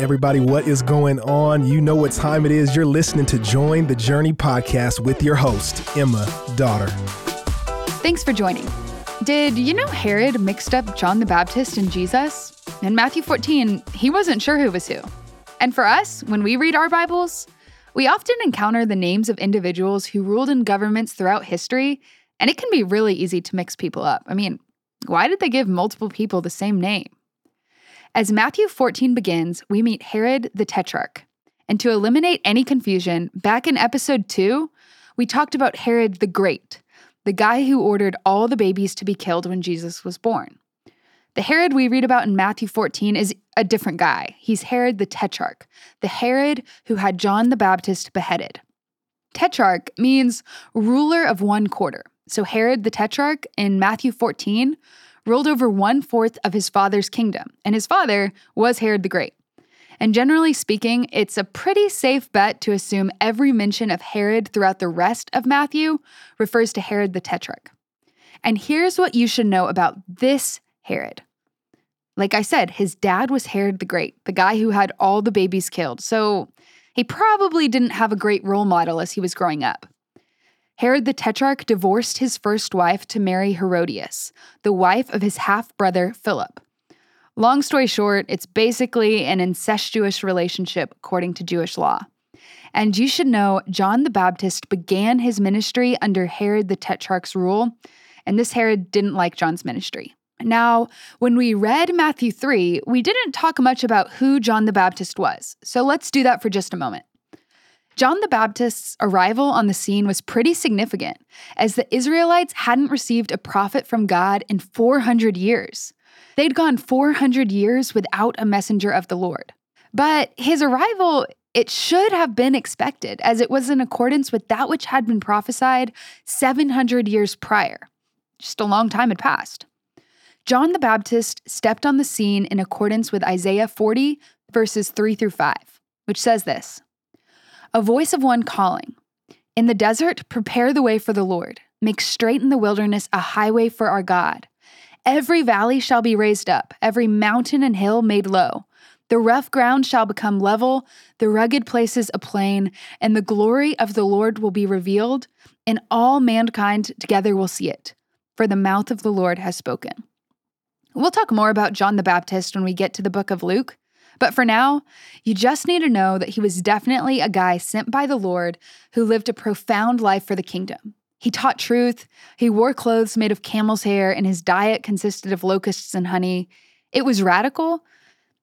Everybody, what is going on? You know what time it is. You're listening to Join the Journey podcast with your host, Emma Daughter. Thanks for joining. Did you know Herod mixed up John the Baptist and Jesus? In Matthew 14, he wasn't sure who was who. And for us, when we read our Bibles, we often encounter the names of individuals who ruled in governments throughout history, and it can be really easy to mix people up. I mean, why did they give multiple people the same name? As Matthew 14 begins, we meet Herod the Tetrarch. And to eliminate any confusion, back in episode 2, we talked about Herod the Great, the guy who ordered all the babies to be killed when Jesus was born. The Herod we read about in Matthew 14 is a different guy. He's Herod the Tetrarch, the Herod who had John the Baptist beheaded. Tetrarch means ruler of one quarter. So Herod the Tetrarch in Matthew 14 ruled over one fourth of his father's kingdom, and his father was Herod the Great. And generally speaking, it's a pretty safe bet to assume every mention of Herod throughout the rest of Matthew refers to Herod the Tetrarch. And here's what you should know about this Herod. Like I said, his dad was Herod the Great, the guy who had all the babies killed, so he probably didn't have a great role model as he was growing up. Herod the Tetrarch divorced his first wife to marry Herodias, the wife of his half brother Philip. Long story short, it's basically an incestuous relationship according to Jewish law. And you should know John the Baptist began his ministry under Herod the Tetrarch's rule, and this Herod didn't like John's ministry. Now, when we read Matthew 3, we didn't talk much about who John the Baptist was, so let's do that for just a moment. John the Baptist's arrival on the scene was pretty significant, as the Israelites hadn't received a prophet from God in 400 years. They'd gone 400 years without a messenger of the Lord. But his arrival, it should have been expected, as it was in accordance with that which had been prophesied 700 years prior. Just a long time had passed. John the Baptist stepped on the scene in accordance with Isaiah 40, verses 3 through 5, which says this a voice of one calling. In the desert, prepare the way for the Lord. Make straight in the wilderness a highway for our God. Every valley shall be raised up, every mountain and hill made low. The rough ground shall become level, the rugged places a plain, and the glory of the Lord will be revealed, and all mankind together will see it. For the mouth of the Lord has spoken. We'll talk more about John the Baptist when we get to the book of Luke, but for now, you just need to know that he was definitely a guy sent by the Lord who lived a profound life for the kingdom. He taught truth, he wore clothes made of camel's hair, and his diet consisted of locusts and honey. It was radical,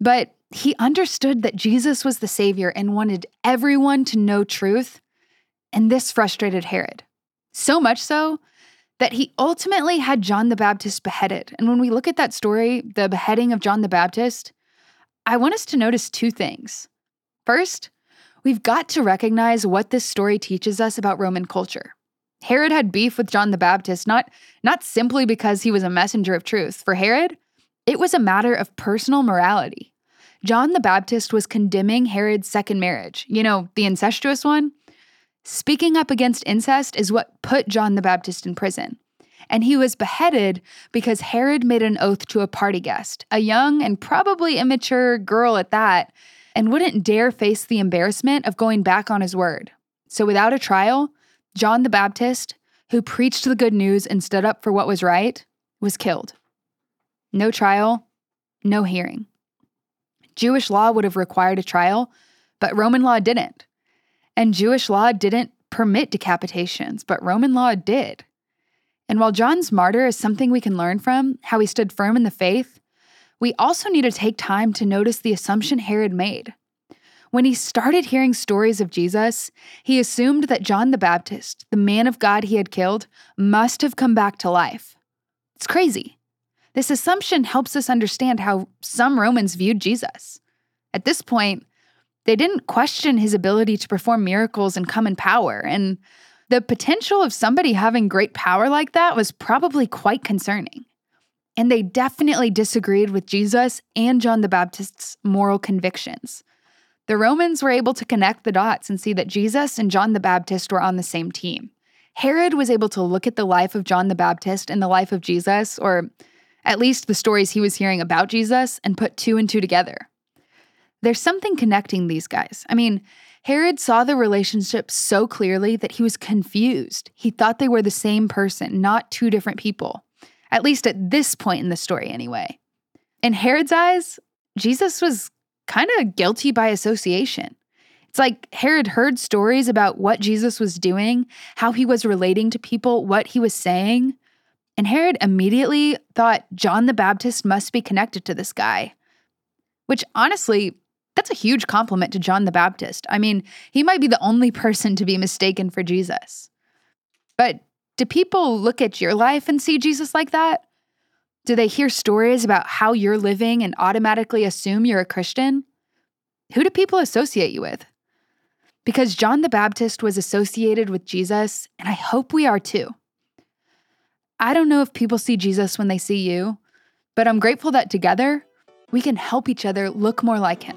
but he understood that Jesus was the Savior and wanted everyone to know truth. And this frustrated Herod. So much so that he ultimately had John the Baptist beheaded. And when we look at that story, the beheading of John the Baptist, I want us to notice two things. First, we've got to recognize what this story teaches us about Roman culture. Herod had beef with John the Baptist not, not simply because he was a messenger of truth. For Herod, it was a matter of personal morality. John the Baptist was condemning Herod's second marriage, you know, the incestuous one. Speaking up against incest is what put John the Baptist in prison and he was beheaded because Herod made an oath to a party guest, a young and probably immature girl at that, and wouldn't dare face the embarrassment of going back on his word. So, without a trial, John the Baptist, who preached the good news and stood up for what was right, was killed. No trial, no hearing. Jewish law would have required a trial, but Roman law didn't. And Jewish law didn't permit decapitations, but Roman law did. And while John's martyr is something we can learn from, how he stood firm in the faith, we also need to take time to notice the assumption Herod made. When he started hearing stories of Jesus, he assumed that John the Baptist, the man of God he had killed, must have come back to life. It's crazy. This assumption helps us understand how some Romans viewed Jesus. At this point, they didn't question his ability to perform miracles and come in power, and the potential of somebody having great power like that was probably quite concerning. And they definitely disagreed with Jesus and John the Baptist's moral convictions. The Romans were able to connect the dots and see that Jesus and John the Baptist were on the same team. Herod was able to look at the life of John the Baptist and the life of Jesus, or at least the stories he was hearing about Jesus, and put two and two together. There's something connecting these guys. I mean, Herod saw the relationship so clearly that he was confused. He thought they were the same person, not two different people. At least at this point in the story, anyway. In Herod's eyes, Jesus was kind of guilty by association. It's like Herod heard stories about what Jesus was doing, how he was relating to people, what he was saying. And Herod immediately thought John the Baptist must be connected to this guy. Which honestly, that's a huge compliment to John the Baptist. I mean, he might be the only person to be mistaken for Jesus. But do people look at your life and see Jesus like that? Do they hear stories about how you're living and automatically assume you're a Christian? Who do people associate you with? because John the Baptist was associated with Jesus, and I hope we are too. I don't know if people see Jesus when they see you, but I'm grateful that together we can help each other look more like him.